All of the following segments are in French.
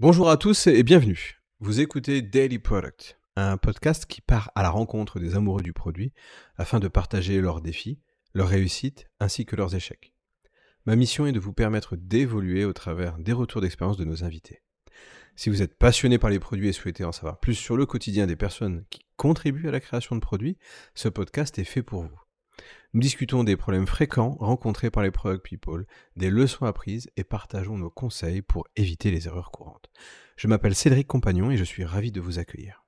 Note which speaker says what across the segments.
Speaker 1: Bonjour à tous et bienvenue. Vous écoutez Daily Product, un podcast qui part à la rencontre des amoureux du produit afin de partager leurs défis, leurs réussites ainsi que leurs échecs. Ma mission est de vous permettre d'évoluer au travers des retours d'expérience de nos invités. Si vous êtes passionné par les produits et souhaitez en savoir plus sur le quotidien des personnes qui contribuent à la création de produits, ce podcast est fait pour vous. Nous discutons des problèmes fréquents rencontrés par les product people, des leçons apprises et partageons nos conseils pour éviter les erreurs courantes. Je m'appelle Cédric Compagnon et je suis ravi de vous accueillir.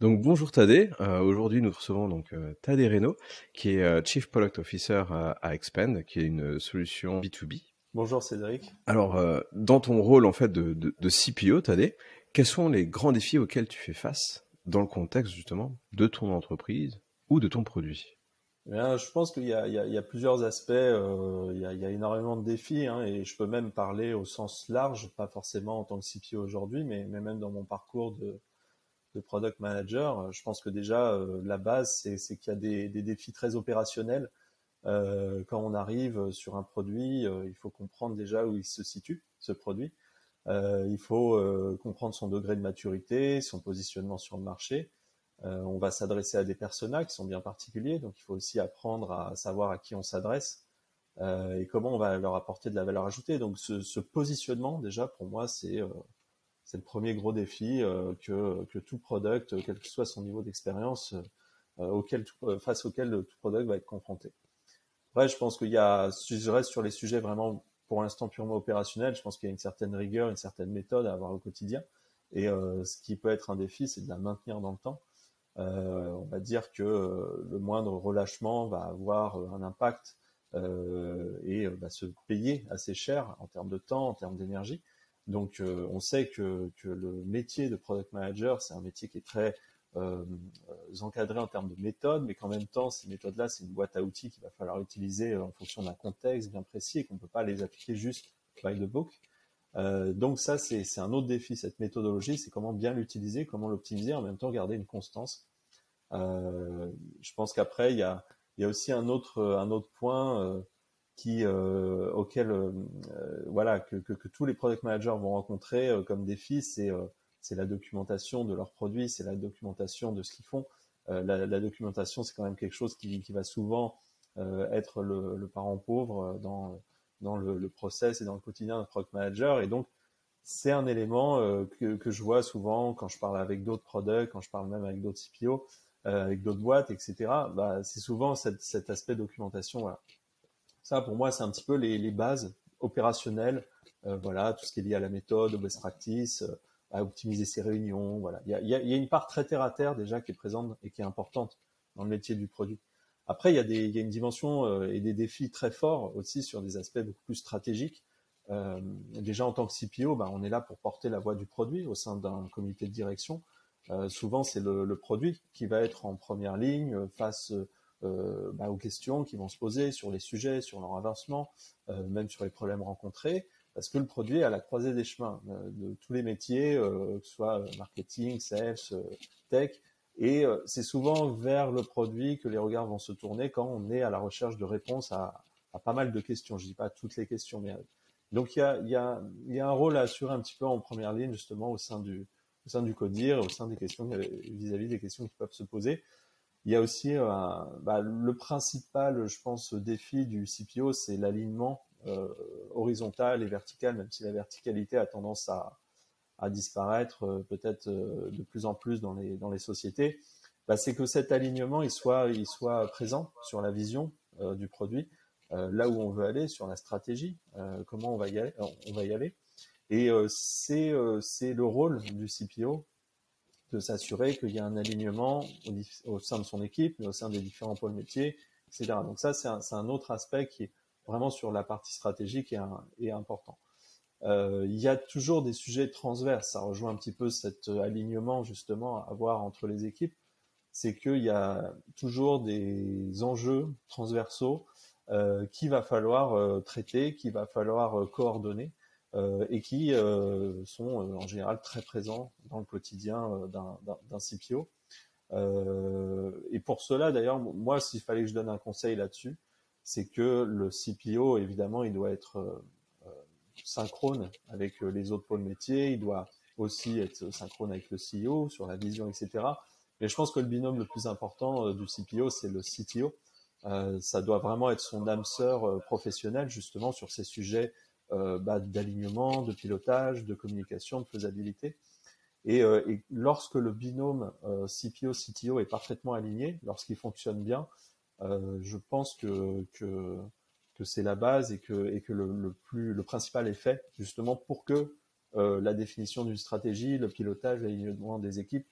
Speaker 1: Donc bonjour Tadé, euh, aujourd'hui nous recevons donc euh, Tadé Reno qui est euh, Chief Product Officer à Expand, qui est une solution B2B.
Speaker 2: Bonjour Cédric.
Speaker 1: Alors dans ton rôle en fait de, de, de CPO Tadé, quels sont les grands défis auxquels tu fais face dans le contexte justement de ton entreprise ou de ton produit
Speaker 2: je pense qu'il y, a plusieurs aspects, euh, il, y a, énormément de défis, hein, et je peux même parler au sens large, pas forcément en tant que CPO aujourd'hui, mais, même dans mon parcours de, product manager. Je pense que déjà, euh, la base, c'est qu'il y a des, défis très opérationnels. Euh, quand on arrive sur un produit, il faut comprendre déjà où il se situe, ce produit. il faut comprendre son degré de maturité, son positionnement sur le marché. Euh, on va s'adresser à des personas qui sont bien particuliers, donc il faut aussi apprendre à savoir à qui on s'adresse euh, et comment on va leur apporter de la valeur ajoutée. Donc ce, positionnement, déjà pour moi, c'est euh, c'est le premier gros défi que, que tout product, quel que soit son niveau d'expérience, auquel, face auquel tout product va être confronté. Après, je pense qu'il y a, si je reste sur les sujets vraiment pour l'instant purement opérationnels, je pense qu'il y a une certaine rigueur, une certaine méthode à avoir au quotidien. Et ce qui peut être un défi, c'est de la maintenir dans le temps. Euh, on va dire que euh, le moindre relâchement va avoir euh, un impact et va se payer assez cher en termes de temps, en termes d'énergie. Donc, on sait que, le métier de product manager, c'est un métier qui est très encadré en termes de méthodes, mais qu'en même temps, ces méthodes-là, c'est une boîte à outils qu'il va falloir utiliser en fonction d'un contexte bien précis et qu'on ne peut pas les appliquer juste by the book. donc ça, c'est un autre défi, cette méthodologie, c'est comment bien l'utiliser, comment l'optimiser, en même temps garder une constance je pense qu'après, il y a, y a, aussi un autre, un autre point euh, qui, euh, auquel, voilà, que, que, que, tous les product managers vont rencontrer comme défi, c'est c'est la documentation de leurs produits, c'est la documentation de ce qu'ils font. La, la, documentation, c'est quand même quelque chose qui, qui va souvent être le, le, parent pauvre dans, dans le, le, process et dans le quotidien d'un product manager. Et donc, c'est un élément que, que, je vois souvent quand je parle avec d'autres products, quand je parle même avec d'autres CPO. Euh, avec d'autres boîtes, etc. Bah, c'est souvent cet, cet, aspect documentation. Voilà. Ça, pour moi, c'est un petit peu les, les bases opérationnelles. Euh, voilà, tout ce qui est lié à la méthode, aux best practices, euh, à optimiser ses réunions. Voilà, il y a, y, a, y a, une part très terre à terre déjà qui est présente et qui est importante dans le métier du produit. Après, il y, a y a une dimension euh, et des défis très forts aussi sur des aspects beaucoup plus stratégiques. Euh, déjà en tant que CPO, bah, on est là pour porter la voix du produit au sein d'un comité de direction. Euh, souvent, c'est le, produit qui va être en première ligne euh, face euh, bah, aux questions qui vont se poser sur les sujets, sur leur avancement, même sur les problèmes rencontrés parce que le produit est à la croisée des chemins de tous les métiers, que ce soit marketing, sales, tech, et c'est souvent vers le produit que les regards vont se tourner quand on est à la recherche de réponses à, pas mal de questions. Je dis pas toutes les questions, mais donc il y a, y, a, y a un rôle à assurer un petit peu en première ligne justement au sein du, au sein du CODIR, au sein des questions vis-à-vis des questions qui peuvent se poser. Il y a aussi euh, bah, le principal, je pense, défi du CPO, c'est l'alignement euh, horizontal et vertical, même si la verticalité a tendance à, disparaître euh, peut-être euh, de plus en plus dans les, sociétés. Bah, c'est que cet alignement il soit, il soit présent sur la vision euh, du produit, là où on veut aller, sur la stratégie, comment. On va y aller. Et euh, euh, c'est le rôle du CPO de s'assurer qu'il y a un alignement au, sein de son équipe, mais au sein des différents pôles métiers, etc. Donc ça, c'est un, un, autre aspect qui est vraiment sur la partie stratégique et, important. Euh, il y a toujours des sujets transverses. Ça rejoint un petit peu cet alignement justement à avoir entre les équipes. C'est qu'il y a toujours des enjeux transversaux euh, qu'il va falloir euh, traiter, qu'il va falloir coordonner. Euh, et qui euh, sont euh, en général très présents dans le quotidien d'un CPO. et pour cela, d'ailleurs, moi, s'il fallait que je donne un conseil là-dessus, c'est que le CPO, évidemment, il doit être synchrone avec les autres pôles métiers, il doit aussi être synchrone avec le CEO sur la vision, etc. Mais je pense que le binôme le plus important du CPO, c'est le CTO. ça doit vraiment être son âme sœur professionnelle justement sur ces sujets bah, d'alignement, de pilotage, de communication, de faisabilité. Et, lorsque le binôme CPO-CTO est parfaitement aligné, lorsqu'il fonctionne bien, je pense que, que c'est la base et que, et que le, plus, le principal est fait justement pour que euh, la définition d'une stratégie, le pilotage, l'alignement des équipes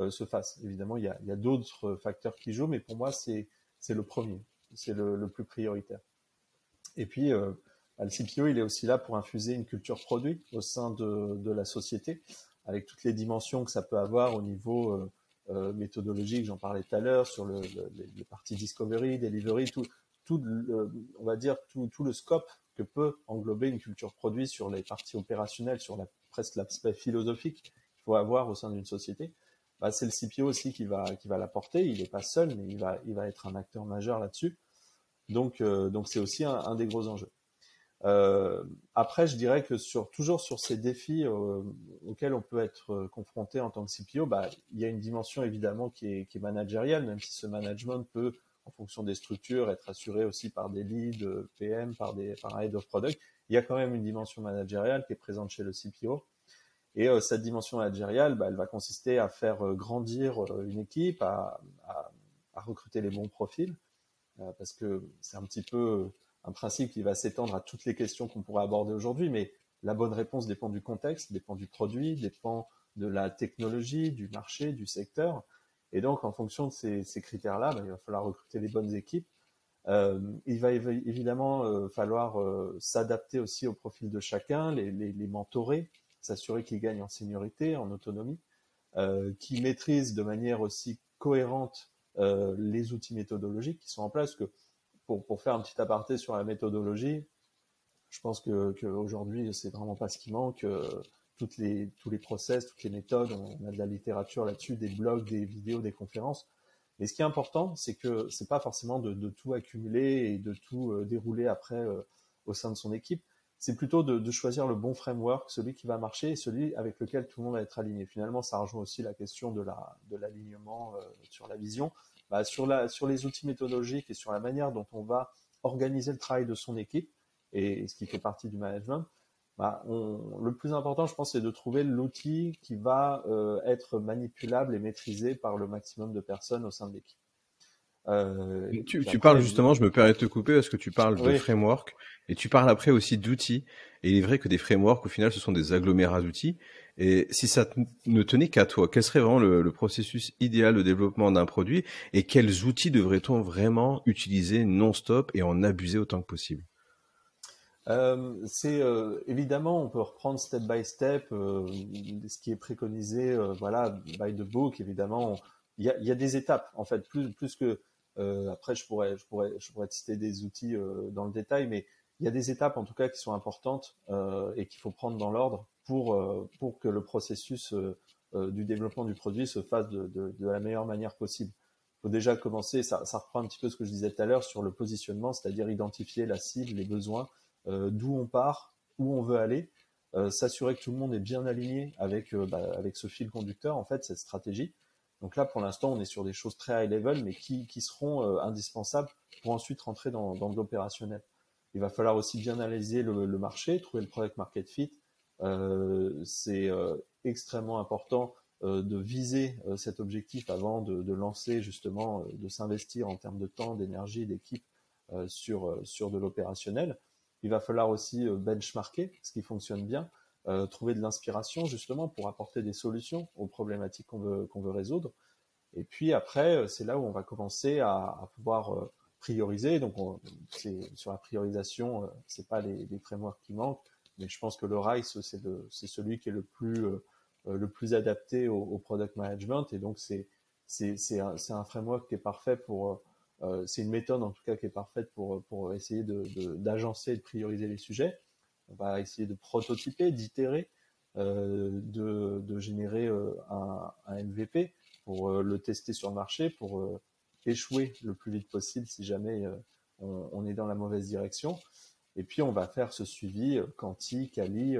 Speaker 2: euh, se fasse. Évidemment, il y a, d'autres facteurs qui jouent, mais pour moi, c'est, le premier, c'est le, plus prioritaire. Et puis, euh, le CPO, il est aussi là pour infuser une culture produit au sein de, la société, avec toutes les dimensions que ça peut avoir au niveau euh, euh méthodologique, j'en parlais tout à l'heure, sur le, les parties discovery, delivery, tout, le, on va dire tout, le scope que peut englober une culture produit sur les parties opérationnelles, sur presque l'aspect philosophique qu'il faut avoir au sein d'une société, bah, c'est le CPO aussi qui va, l'apporter. Il n'est pas seul, mais il va, être un acteur majeur là-dessus. Donc, euh, c'est aussi un, des gros enjeux. Euh, après, je dirais que sur, toujours sur ces défis euh, auxquels on peut être confronté en tant que CPO, bah, il y a une dimension évidemment qui est, qui est managériale, même si ce management peut en fonction des structures, être assuré aussi par des leads euh, PM, par des par un head of product. Il y a quand même une dimension managériale qui est présente chez le CPO. Et euh, cette dimension managériale, bah, elle va consister à faire euh, grandir une équipe, à, à, à, recruter les bons profils, parce que c'est un petit peu un principe qui va s'étendre à toutes les questions qu'on pourrait aborder aujourd'hui, mais la bonne réponse dépend du contexte, dépend du produit, dépend de la technologie, du marché, du secteur. Et donc, en fonction de ces, critères-là, bah, il va falloir recruter les bonnes équipes. Euh, il va évidemment euh, falloir euh, s'adapter aussi au profil de chacun, les, les, mentorer, s'assurer qu'ils gagnent en seniorité, en autonomie, qu'ils maîtrisent de manière aussi cohérente les outils méthodologiques qui sont en place. Que pour, faire un petit aparté sur la méthodologie, je pense que, que aujourd'hui, c'est vraiment pas ce qui manque toutes les, tous les process, toutes les méthodes. On a de la littérature là-dessus, des blogs, des vidéos, des conférences. Mais ce qui est important, c'est que c'est pas forcément de, tout accumuler et de tout euh, dérouler après euh, au sein de son équipe. C'est plutôt de, choisir le bon framework, celui qui va marcher et celui avec lequel tout le monde va être aligné. Finalement, ça rejoint aussi la question de la de l'alignement euh, sur la vision, bah, sur la sur les outils méthodologiques et sur la manière dont on va organiser le travail de son équipe et ce qui fait partie du management bah, on, le plus important, je pense, c'est de trouver l'outil qui va euh, être manipulable et maîtrisé par le maximum de personnes au sein de l'équipe.
Speaker 1: Euh, tu, tu parles justement, je me permets de te couper parce que tu parles de framework et tu parles après aussi d'outils. Et il est vrai que des frameworks, au final, ce sont des agglomérats d'outils. Et si ça ne tenait qu'à toi, quel serait vraiment le, processus idéal de développement d'un produit et quels outils devrait-on vraiment utiliser non-stop et en abuser autant que possible?
Speaker 2: Euh, c'est euh, évidemment, on peut reprendre step by step euh, ce qui est préconisé, voilà, by the book. Évidemment, il y y a, des étapes en fait, plus plus que après, je pourrais je pourrais je pourrais citer des outils dans le détail, mais il y a des étapes en tout cas qui sont importantes et qu'il faut prendre dans l'ordre pour pour que le processus du développement du produit se fasse de, la meilleure manière possible. Il faut déjà commencer, ça, reprend un petit peu ce que je disais tout à l'heure sur le positionnement, c'est-à-dire identifier la cible, les besoins euh, d'où on part, où on veut aller, euh, s'assurer que tout le monde est bien aligné avec, euh, bah, avec ce fil conducteur, en fait, cette stratégie. Donc là, pour l'instant, on est sur des choses très high level, mais qui, qui seront indispensables pour ensuite rentrer dans, dans l'opérationnel. Il va falloir aussi bien analyser le, le marché, trouver le product market fit. Euh, c'est euh, extrêmement important euh, de viser cet objectif avant de, de lancer justement, de s'investir en termes de temps, d'énergie, d'équipe sur, sur de l'opérationnel. Il va falloir aussi benchmarker ce qui fonctionne bien, euh, trouver de l'inspiration justement pour apporter des solutions aux problématiques qu'on veut, qu'on veut résoudre. Et puis après, c'est là où on va commencer à, à pouvoir prioriser. Donc, on, sur la priorisation, c'est pas les, les, frameworks qui manquent, mais je pense que le RICE, c'est, celui qui est le plus, le plus adapté au, product management. Et donc, c'est, un, un framework qui est parfait pour euh, c'est une méthode en tout cas qui est parfaite pour, pour essayer d'agencer de, de, et de prioriser les sujets. On va essayer de prototyper, d'itérer, euh, de, de, générer euh, un, un, MVP pour euh, le tester sur le marché, pour euh, échouer le plus vite possible si jamais on, est dans la mauvaise direction. Et puis on va faire ce suivi quantique, Ali,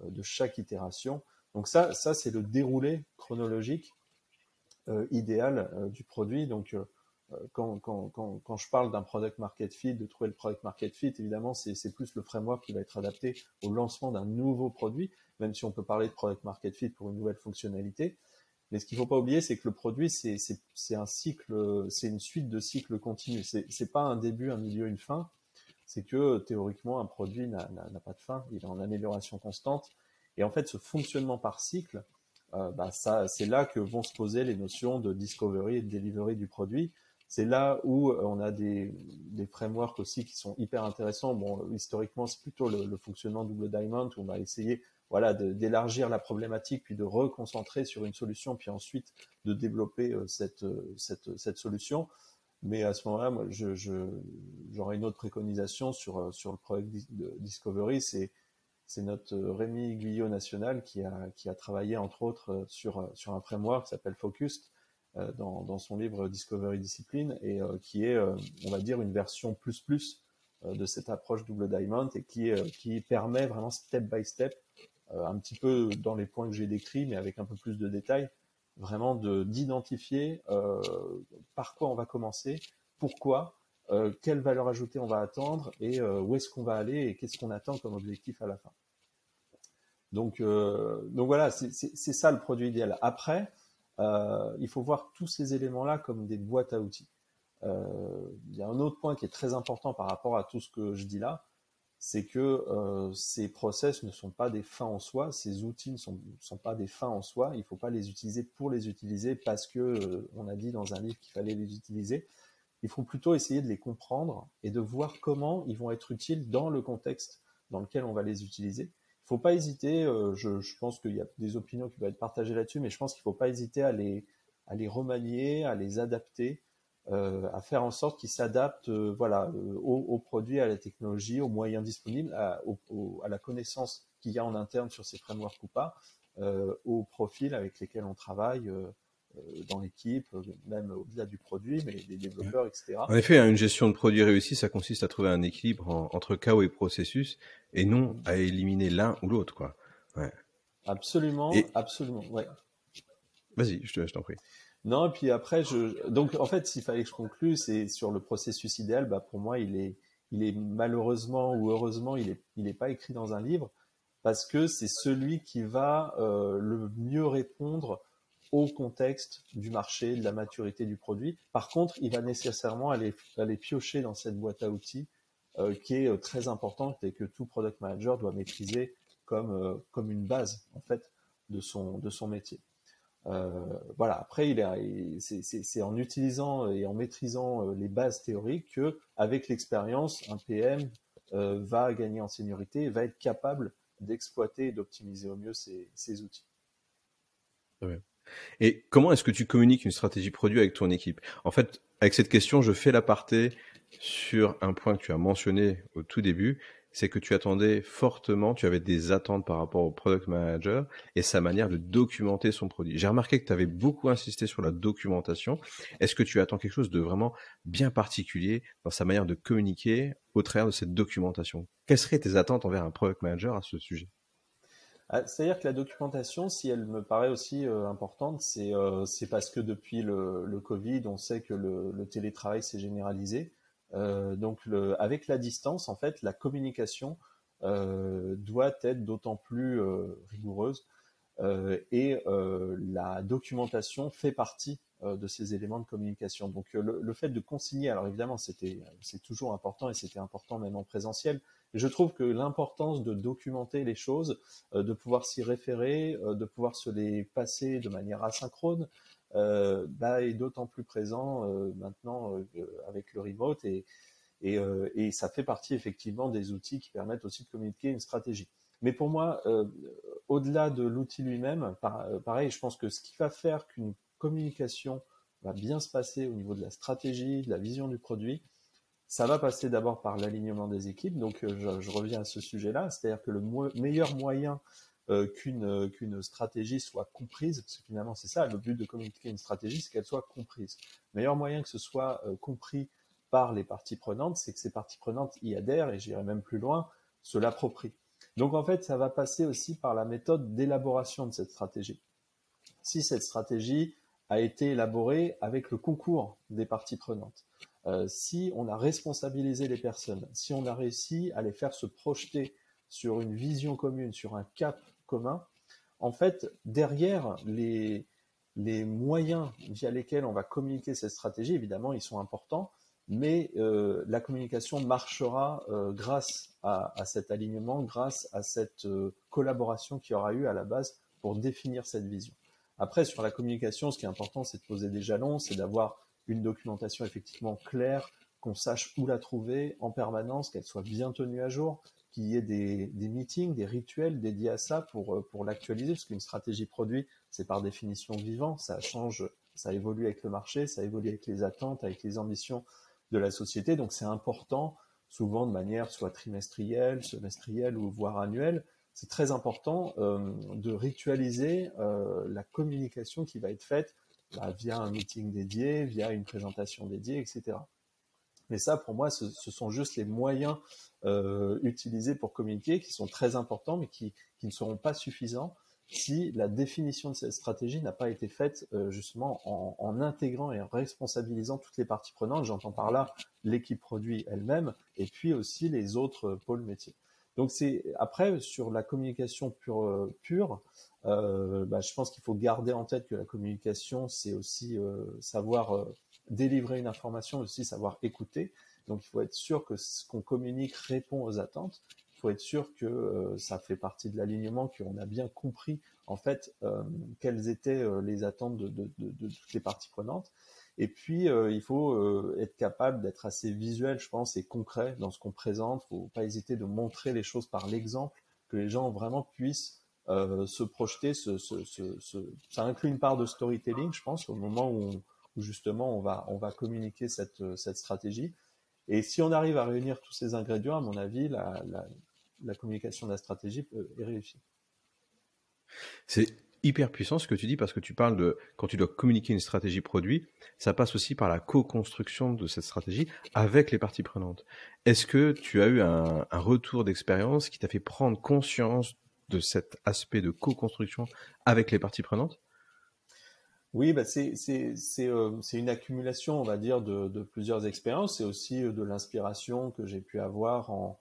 Speaker 2: de chaque itération. Donc ça, ça c'est le déroulé chronologique idéal du produit. Donc quand, quand, quand, quand, je parle d'un product market fit, de trouver le product market fit, évidemment, c'est plus le framework qui va être adapté au lancement d'un nouveau produit, même si on peut parler de product market fit pour une nouvelle fonctionnalité. Mais ce qu'il faut pas oublier, c'est que le produit, c'est un cycle, c'est une suite de cycles continus. C'est pas un début, un milieu, une fin. C'est que théoriquement, un produit n'a pas de fin. Il est en amélioration constante. Et en fait, ce fonctionnement par cycle, euh, bah ça, c'est là que vont se poser les notions de discovery et de delivery du produit. C'est là où euh, on a des, des, frameworks aussi qui sont hyper intéressants. Bon, historiquement, c'est plutôt le, le, fonctionnement double diamond où on va essayer voilà, d'élargir la problématique, puis de reconcentrer sur une solution, puis ensuite de développer euh, cette, cette, cette solution. Mais à ce moment-là, moi, je, j'aurais une autre préconisation sur, sur le projet de Discovery. C'est, c'est notre Rémi Guyot national qui a, qui a travaillé entre autres sur, sur un framework qui s'appelle Focused, euh, dans, dans, son livre Discovery Discipline et euh, qui est, euh, on va dire, une version plus plus de cette approche double diamond et qui, qui permet vraiment step by step, un petit peu dans les points que j'ai décrits, mais avec un peu plus de détails, vraiment de d'identifier par quoi on va commencer, pourquoi, quelle valeur ajoutée on va attendre et où est-ce qu'on va aller et qu'est-ce qu'on attend comme objectif à la fin. Donc, donc voilà, c'est ça le produit idéal. Après, euh, il faut voir tous ces éléments-là comme des boîtes à outils. Euh, il y a un autre point qui est très important par rapport à tout ce que je dis là, c'est que euh, ces process ne sont pas des fins en soi, ces outils ne sont, pas des fins en soi. Il ne faut pas les utiliser pour les utiliser parce que euh, on a dit dans un livre qu'il fallait les utiliser. Il faut plutôt essayer de les comprendre et de voir comment ils vont être utiles dans le contexte dans lequel on va les utiliser faut pas hésiter. Euh, je, pense qu'il y a des opinions qui vont être partagées là-dessus, mais je pense qu'il faut pas hésiter à les remanier, à les adapter, euh, à faire en sorte qu'ils s'adaptent, euh, voilà, euh, aux, aux, produits, à la technologie, aux moyens disponibles, à, la connaissance qu'il y a en interne sur ces frameworks ou pas, aux profils avec lesquels on travaille. Dans l'équipe, même au-delà du produit, mais des développeurs, etc.
Speaker 1: En effet, hein, une gestion de produit réussie, ça consiste à trouver un équilibre entre chaos et processus, et non à éliminer l'un ou l'autre, quoi. Ouais.
Speaker 2: Absolument, absolument, ouais.
Speaker 1: Vas-y, je t'en prie.
Speaker 2: Non, et puis après, je, donc en fait, s'il fallait que je conclue, c'est sur le processus idéal. Bah pour moi, il est, il est malheureusement ou heureusement, il est, il n'est pas écrit dans un livre parce que c'est celui qui va euh, le mieux répondre au contexte du marché, de la maturité du produit. Par contre, il va nécessairement aller, aller piocher dans cette boîte à outils euh, qui est euh, très importante et que tout product manager doit maîtriser comme, comme une base en fait de son, de son métier. Euh, voilà. Après, il est, c'est, en utilisant et en maîtrisant les bases théoriques que, avec l'expérience, un PM va gagner en seniorité et va être capable d'exploiter et d'optimiser au mieux ces, ces outils.
Speaker 1: Et comment est-ce que tu communiques une stratégie produit avec ton équipe? En fait, avec cette question, je fais l'aparté sur un point que tu as mentionné au tout début, c'est que tu attendais fortement, tu avais des attentes par rapport au product manager et sa manière de documenter son produit. J'ai remarqué que tu avais beaucoup insisté sur la documentation. Est-ce que tu attends quelque chose de vraiment bien particulier dans sa manière de communiquer au travers de cette documentation? Quelles seraient tes attentes envers un product manager à ce sujet?
Speaker 2: Ah, c'est-à-dire que la documentation, si elle me paraît aussi euh, importante, euh, c'est parce que depuis le, Covid, on sait que le télétravail s'est généralisé. Euh, donc, avec la distance, en fait, la communication euh, doit être d'autant plus euh, rigoureuse et la documentation fait partie de ces éléments de communication. Donc, le, le fait de consigner, alors évidemment, c'était c'est toujours important et c'était important même en présentiel, je trouve que l'importance de documenter les choses, de pouvoir s'y référer, de pouvoir se les passer de manière asynchrone, bah, est d'autant plus présent maintenant avec le remote et, et, ça fait partie effectivement des outils qui permettent aussi de communiquer une stratégie. Mais pour moi, au-delà de l'outil lui-même, pareil, je pense que ce qui va faire qu'une communication va bien se passer au niveau de la stratégie, de la vision du produit, ça va passer d'abord par l'alignement des équipes. Donc, euh, je, reviens à ce sujet-là, c'est-à-dire que le meilleur moyen euh, qu'une euh, qu'une stratégie soit comprise, parce que finalement c'est ça, le but de communiquer une stratégie, c'est qu'elle soit comprise. Le meilleur moyen que ce soit compris par les parties prenantes, c'est que ces parties prenantes y adhèrent, et j'irai même plus loin, se l'approprient. Donc en fait, ça va passer aussi par la méthode d'élaboration de cette stratégie. Si cette stratégie a été élaborée avec le concours des parties prenantes, euh, si on a responsabilisé les personnes, si on a réussi à les faire se projeter sur une vision commune, sur un cap commun, en fait, derrière les, les moyens via lesquels on va communiquer cette stratégie, évidemment, ils sont importants, mais euh, la communication marchera euh, grâce à, cet alignement, grâce à cette collaboration qui aura eu à la base pour définir cette vision. Après, sur la communication, ce qui est important, c'est de poser des jalons, c'est d'avoir une documentation effectivement claire, qu'on sache où la trouver en permanence, qu'elle soit bien tenue à jour, qu'il y ait des, meetings, des rituels dédiés à ça pour, euh, pour l'actualiser, parce qu'une stratégie produit, c'est par définition vivant, ça change, ça évolue avec le marché, ça évolue avec les attentes, avec les ambitions de la société, donc c'est important, souvent de manière soit trimestrielle, semestrielle ou voire annuelle, c'est très important euh, de ritualiser euh, la communication qui va être faite bah, via un meeting dédié, via une présentation dédiée, etc. Mais ça, pour moi, ce, sont juste les moyens euh, utilisés pour communiquer qui sont très importants, mais qui, ne seront pas suffisants si la définition de cette stratégie n'a pas été faite euh, justement en, en, intégrant et en responsabilisant toutes les parties prenantes. J'entends par là l'équipe produit elle-même et puis aussi les autres pôles métiers. Donc c'est après sur la communication pure, pure euh, bah, je pense qu'il faut garder en tête que la communication, c'est aussi euh, savoir euh, délivrer une information, aussi savoir écouter. Donc il faut être sûr que ce qu'on communique répond aux attentes. Il faut être sûr que ça fait partie de l'alignement, qu'on a bien compris en fait quelles étaient les attentes de, de, de, toutes les parties prenantes. Et puis, il faut être capable d'être assez visuel, je pense, et concret dans ce qu'on présente. Il faut pas hésiter de montrer les choses par l'exemple, que les gens vraiment puissent euh, se projeter, ce, ce, ce, ça inclut une part de storytelling, je pense, au moment où, où, justement on va, on va communiquer cette, cette stratégie. Et si on arrive à réunir tous ces ingrédients, à mon avis, la, communication de la stratégie est réussie.
Speaker 1: C'est hyper puissant ce que tu dis parce que tu parles de quand tu dois communiquer une stratégie produit, ça passe aussi par la co-construction de cette stratégie avec les parties prenantes. Est-ce que tu as eu un retour d'expérience qui t'a fait prendre conscience de cet aspect de co-construction avec les parties prenantes?
Speaker 2: Oui, bah c'est euh, une accumulation, on va dire, de, plusieurs expériences. C'est aussi euh, de l'inspiration que j'ai pu avoir en,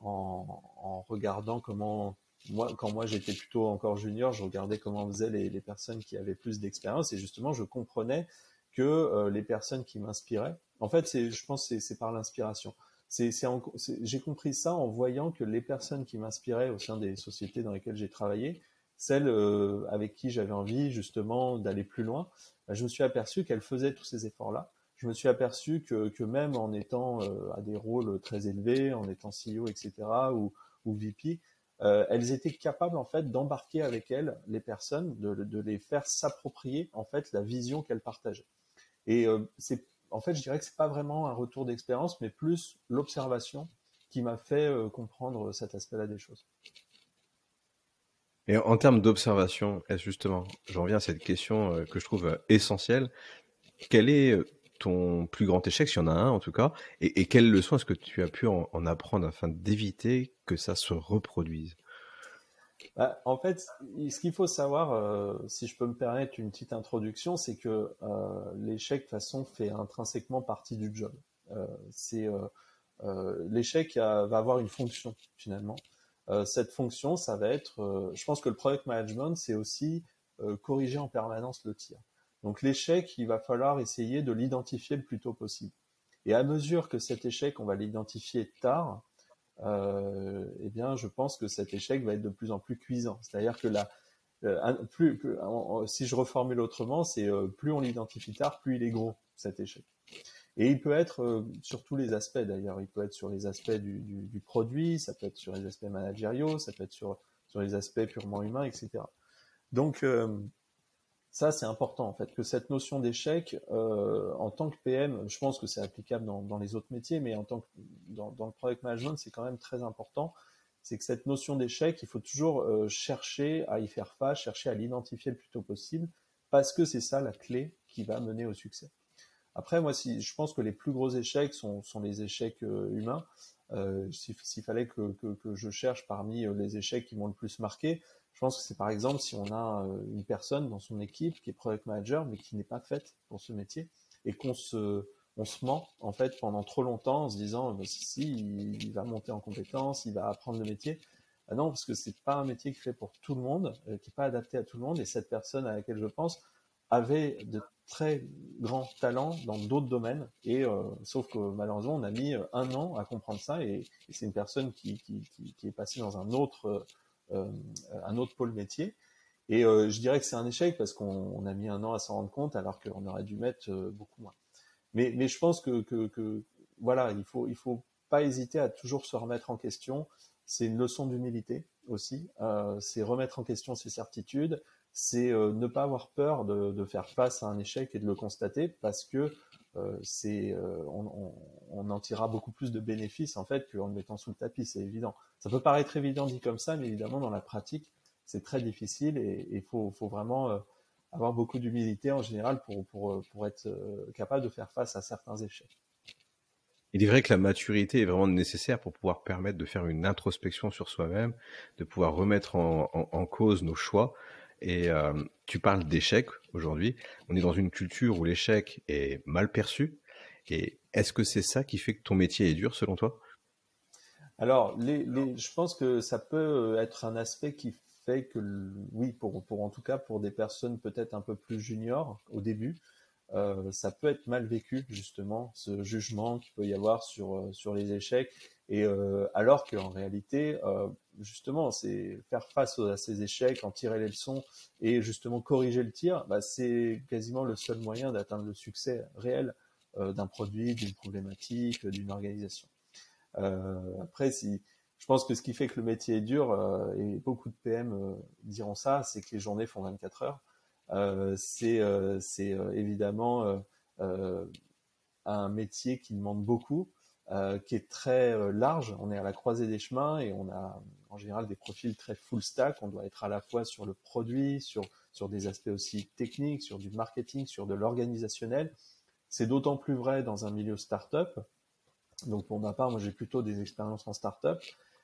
Speaker 2: en, regardant comment, moi, quand moi j'étais plutôt encore junior, je regardais comment faisaient les, les personnes qui avaient plus d'expérience et justement je comprenais que euh, les personnes qui m'inspiraient, en fait, je pense que c'est par l'inspiration j'ai compris ça en voyant que les personnes qui m'inspiraient au sein des sociétés dans lesquelles j'ai travaillé, celles euh, avec qui j'avais envie justement d'aller plus loin, bah, je me suis aperçu qu'elles faisaient tous ces efforts-là. Je me suis aperçu que, même en étant euh, à des rôles très élevés, en étant CEO, etc., ou, ou VP, euh, elles étaient capables en fait d'embarquer avec elles les personnes, de, les faire s'approprier en fait la vision qu'elles partageaient. Et c'est en fait, je dirais que c'est pas vraiment un retour d'expérience, mais plus l'observation qui m'a fait comprendre cet aspect-là des choses.
Speaker 1: Et en termes d'observation, justement, j'en reviens à cette question euh, que je trouve euh, essentielle. Quel est ton plus grand échec, s'il y en a un en tout cas, et, et quelles leçons est-ce que tu as pu en apprendre afin d'éviter que ça se reproduise?
Speaker 2: Bah, en fait, ce qu'il faut savoir, euh, si je peux me permettre une petite introduction, c'est que euh, l'échec, de façon, fait intrinsèquement partie du job. Euh, c'est l'échec va avoir une fonction finalement. Cette fonction, ça va être, je pense que le product management, c'est aussi corriger en permanence le tir. Donc l'échec, il va falloir essayer de l'identifier le plus tôt possible. Et à mesure que cet échec, on va l'identifier tard, euh, eh bien, je pense que cet échec va être de plus en plus cuisant. C'est-à-dire que là, euh, plus, si je reformule autrement, c'est euh, plus on l'identifie tard, plus il est gros cet échec. Et il peut être euh, sur tous les aspects d'ailleurs. Il peut être sur les aspects du, du, du, produit, ça peut être sur les aspects managériaux, ça peut être sur, les aspects purement humains, etc. Donc, ça, c'est important en fait, que cette notion d'échec, euh, en tant que PM, je pense que c'est applicable dans, les autres métiers, mais en tant que dans, dans le product management, c'est quand même très important. C'est que cette notion d'échec, il faut toujours euh, chercher à y faire face, chercher à l'identifier le plus tôt possible, parce que c'est ça la clé qui va mener au succès. Après, moi, si, je pense que les plus gros échecs sont, sont les échecs humains. S'il fallait que, que, je cherche parmi les échecs qui m'ont le plus marqué, je pense que c'est par exemple si on a une personne dans son équipe qui est product manager mais qui n'est pas faite pour ce métier et qu'on se on se ment en fait pendant trop longtemps en se disant bah, si, si il, va monter en compétence, il va apprendre le métier. Ah non, parce que c'est pas un métier qui fait pour tout le monde, euh, qui est pas adapté à tout le monde. Et cette personne à laquelle je pense avait de très grands talents dans d'autres domaines. Et euh, sauf que malheureusement, on a mis euh, un an à comprendre ça. Et, c'est une personne qui, qui, est passée dans un autre euh, un autre pôle métier. Et je dirais que c'est un échec parce qu'on a mis un an à s'en rendre compte alors qu'on aurait dû mettre beaucoup moins. Mais, mais je pense que, que, que, voilà, il faut, il faut pas hésiter à toujours se remettre en question. C'est une leçon d'humilité aussi. C'est remettre en question ses certitudes. C'est euh, ne pas avoir peur de, de, faire face à un échec et de le constater parce que euh, c'est, euh, on, on, en tirera beaucoup plus de bénéfices en fait qu'en le mettant sous le tapis. C'est évident. Ça peut paraître évident dit comme ça, mais évidemment dans la pratique, c'est très difficile et il faut, faut, vraiment avoir beaucoup d'humilité en général pour, pour, pour être capable de faire face à certains échecs.
Speaker 1: Il est vrai que la maturité est vraiment nécessaire pour pouvoir permettre de faire une introspection sur soi-même, de pouvoir remettre en, cause nos choix. Et euh, tu parles d'échec aujourd'hui. On est dans une culture où l'échec est mal perçu. Et est-ce que c'est ça qui fait que ton métier est dur selon toi?
Speaker 2: Alors, je pense que ça peut être un aspect qui fait que, oui, pour, en tout cas pour des personnes peut-être un peu plus juniors au début, euh, ça peut être mal vécu justement ce jugement qu'il peut y avoir sur euh, sur les échecs et euh, alors qu'en réalité euh, justement c'est faire face à ces échecs en tirer les leçons et justement corriger le tir bah, c'est quasiment le seul moyen d'atteindre le succès réel euh, d'un produit d'une problématique d'une organisation après si je pense que ce qui fait que le métier est dur, euh, et beaucoup de PM euh, diront ça, c'est que les journées font 24 heures. Euh, c'est évidemment un métier qui demande beaucoup, qui est très large. On est à la croisée des chemins et on a en général des profils très full stack. On doit être à la fois sur le produit, sur, sur des aspects aussi techniques, sur du marketing, sur de l'organisationnel. C'est d'autant plus vrai dans un milieu startup. Donc pour ma part, moi j'ai plutôt des expériences en startup.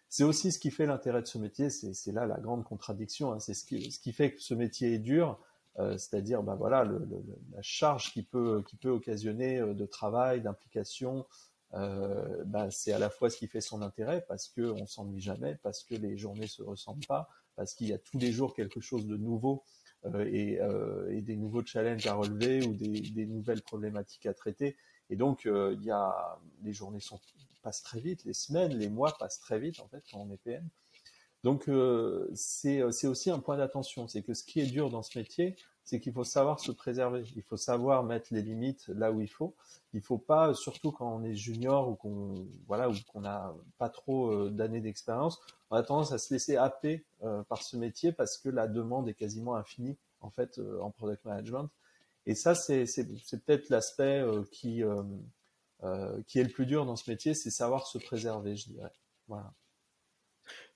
Speaker 2: C'est aussi ce qui fait l'intérêt de ce métier, c'est là la grande contradiction, hein. c'est ce qui, ce qui fait que ce métier est dur, euh, c'est-à-dire ben voilà le, le, la charge qui peut qui peut occasionner euh, de travail, d'implication, euh, ben c'est à la fois ce qui fait son intérêt parce que on s'ennuie jamais, parce que les journées se ressemblent pas, parce qu'il y a tous les jours quelque chose de nouveau euh, et, euh, et, des nouveaux challenges à relever ou des, des nouvelles problématiques à traiter. Et donc euh, il y a les journées sont passent très vite, les semaines, les mois passent très vite en fait quand on est PM. Donc euh, c'est aussi un point d'attention, c'est que ce qui est dur dans ce métier, c'est qu'il faut savoir se préserver, il faut savoir mettre les limites là où il faut. Il faut pas, surtout quand on est junior ou qu'on voilà ou qu'on n'a pas trop euh, d'années d'expérience, on a tendance à se laisser happer euh, par ce métier parce que la demande est quasiment infinie en fait euh, en product management. Et ça c'est peut-être l'aspect qui qui est le plus dur dans ce métier, c'est savoir se préserver, je dirais. Voilà.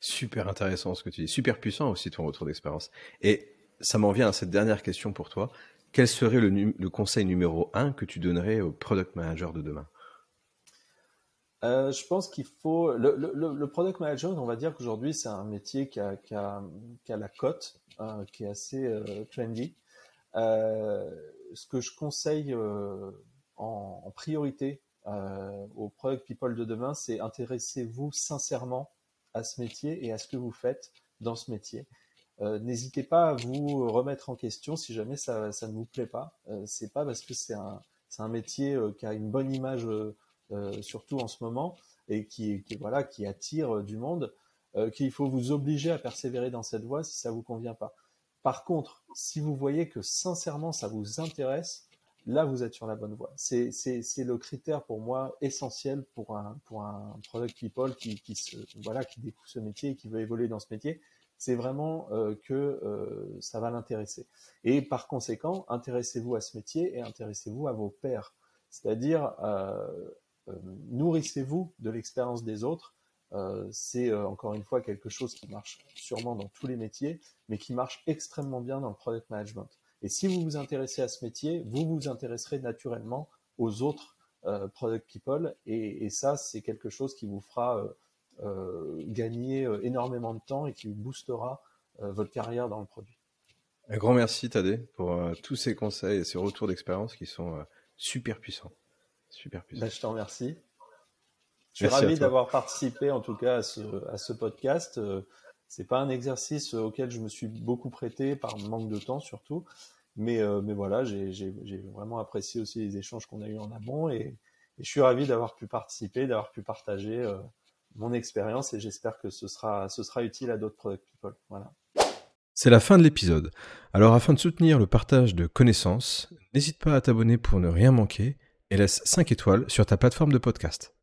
Speaker 1: Super intéressant ce que tu dis, super puissant aussi ton retour d'expérience. Et ça m'en vient à cette dernière question pour toi. Quel serait le, conseil numéro un que tu donnerais au product manager de demain?
Speaker 2: Euh, je pense qu'il faut le, product manager, on va dire qu'aujourd'hui c'est un métier qui a, la cote, euh, qui est assez euh, trendy. Ce que je conseille en, priorité aux product people de demain, c'est intéressez-vous sincèrement à ce métier et à ce que vous faites dans ce métier. Euh, N'hésitez pas à vous remettre en question si jamais ça, ne vous plaît pas. Euh, c'est pas parce que c'est un, métier euh, qui a une bonne image, surtout en ce moment, et qui, voilà, qui attire du monde, qu'il faut vous obliger à persévérer dans cette voie si ça vous convient pas. Par contre, si vous voyez que sincèrement ça vous intéresse, là vous êtes sur la bonne voie. C'est le critère pour moi essentiel pour un, pour un product people qui, qui, se, voilà, qui découvre ce métier et qui veut évoluer dans ce métier. C'est vraiment euh, que euh, ça va l'intéresser. Et par conséquent, intéressez-vous à ce métier et intéressez-vous à vos pairs. C'est-à-dire, euh, nourrissez-vous de l'expérience des autres. C'est encore une fois quelque chose qui marche sûrement dans tous les métiers, mais qui marche extrêmement bien dans le product management. Et si vous vous intéressez à ce métier, vous vous intéresserez naturellement aux autres product people. Et, ça, c'est quelque chose qui vous fera gagner énormément de temps et qui boostera votre carrière dans le produit.
Speaker 1: Un grand merci Tadé pour tous ces conseils et ces retours d'expérience qui sont super puissants. Super puissants.
Speaker 2: Ben, je t'en remercie. Je suis ravi d'avoir participé en tout cas à ce, à ce podcast. C'est pas un exercice auquel je me suis beaucoup prêté par manque de temps surtout, mais, euh, mais voilà, j'ai vraiment apprécié aussi les échanges qu'on a eu en amont et, je suis ravi d'avoir pu participer, d'avoir pu partager euh, mon expérience et j'espère que ce sera, ce sera utile à d'autres product people. Voilà.
Speaker 1: C'est la fin de l'épisode. Alors afin de soutenir le partage de connaissances, n'hésite pas à t'abonner pour ne rien manquer et laisse 5 étoiles sur ta plateforme de podcast.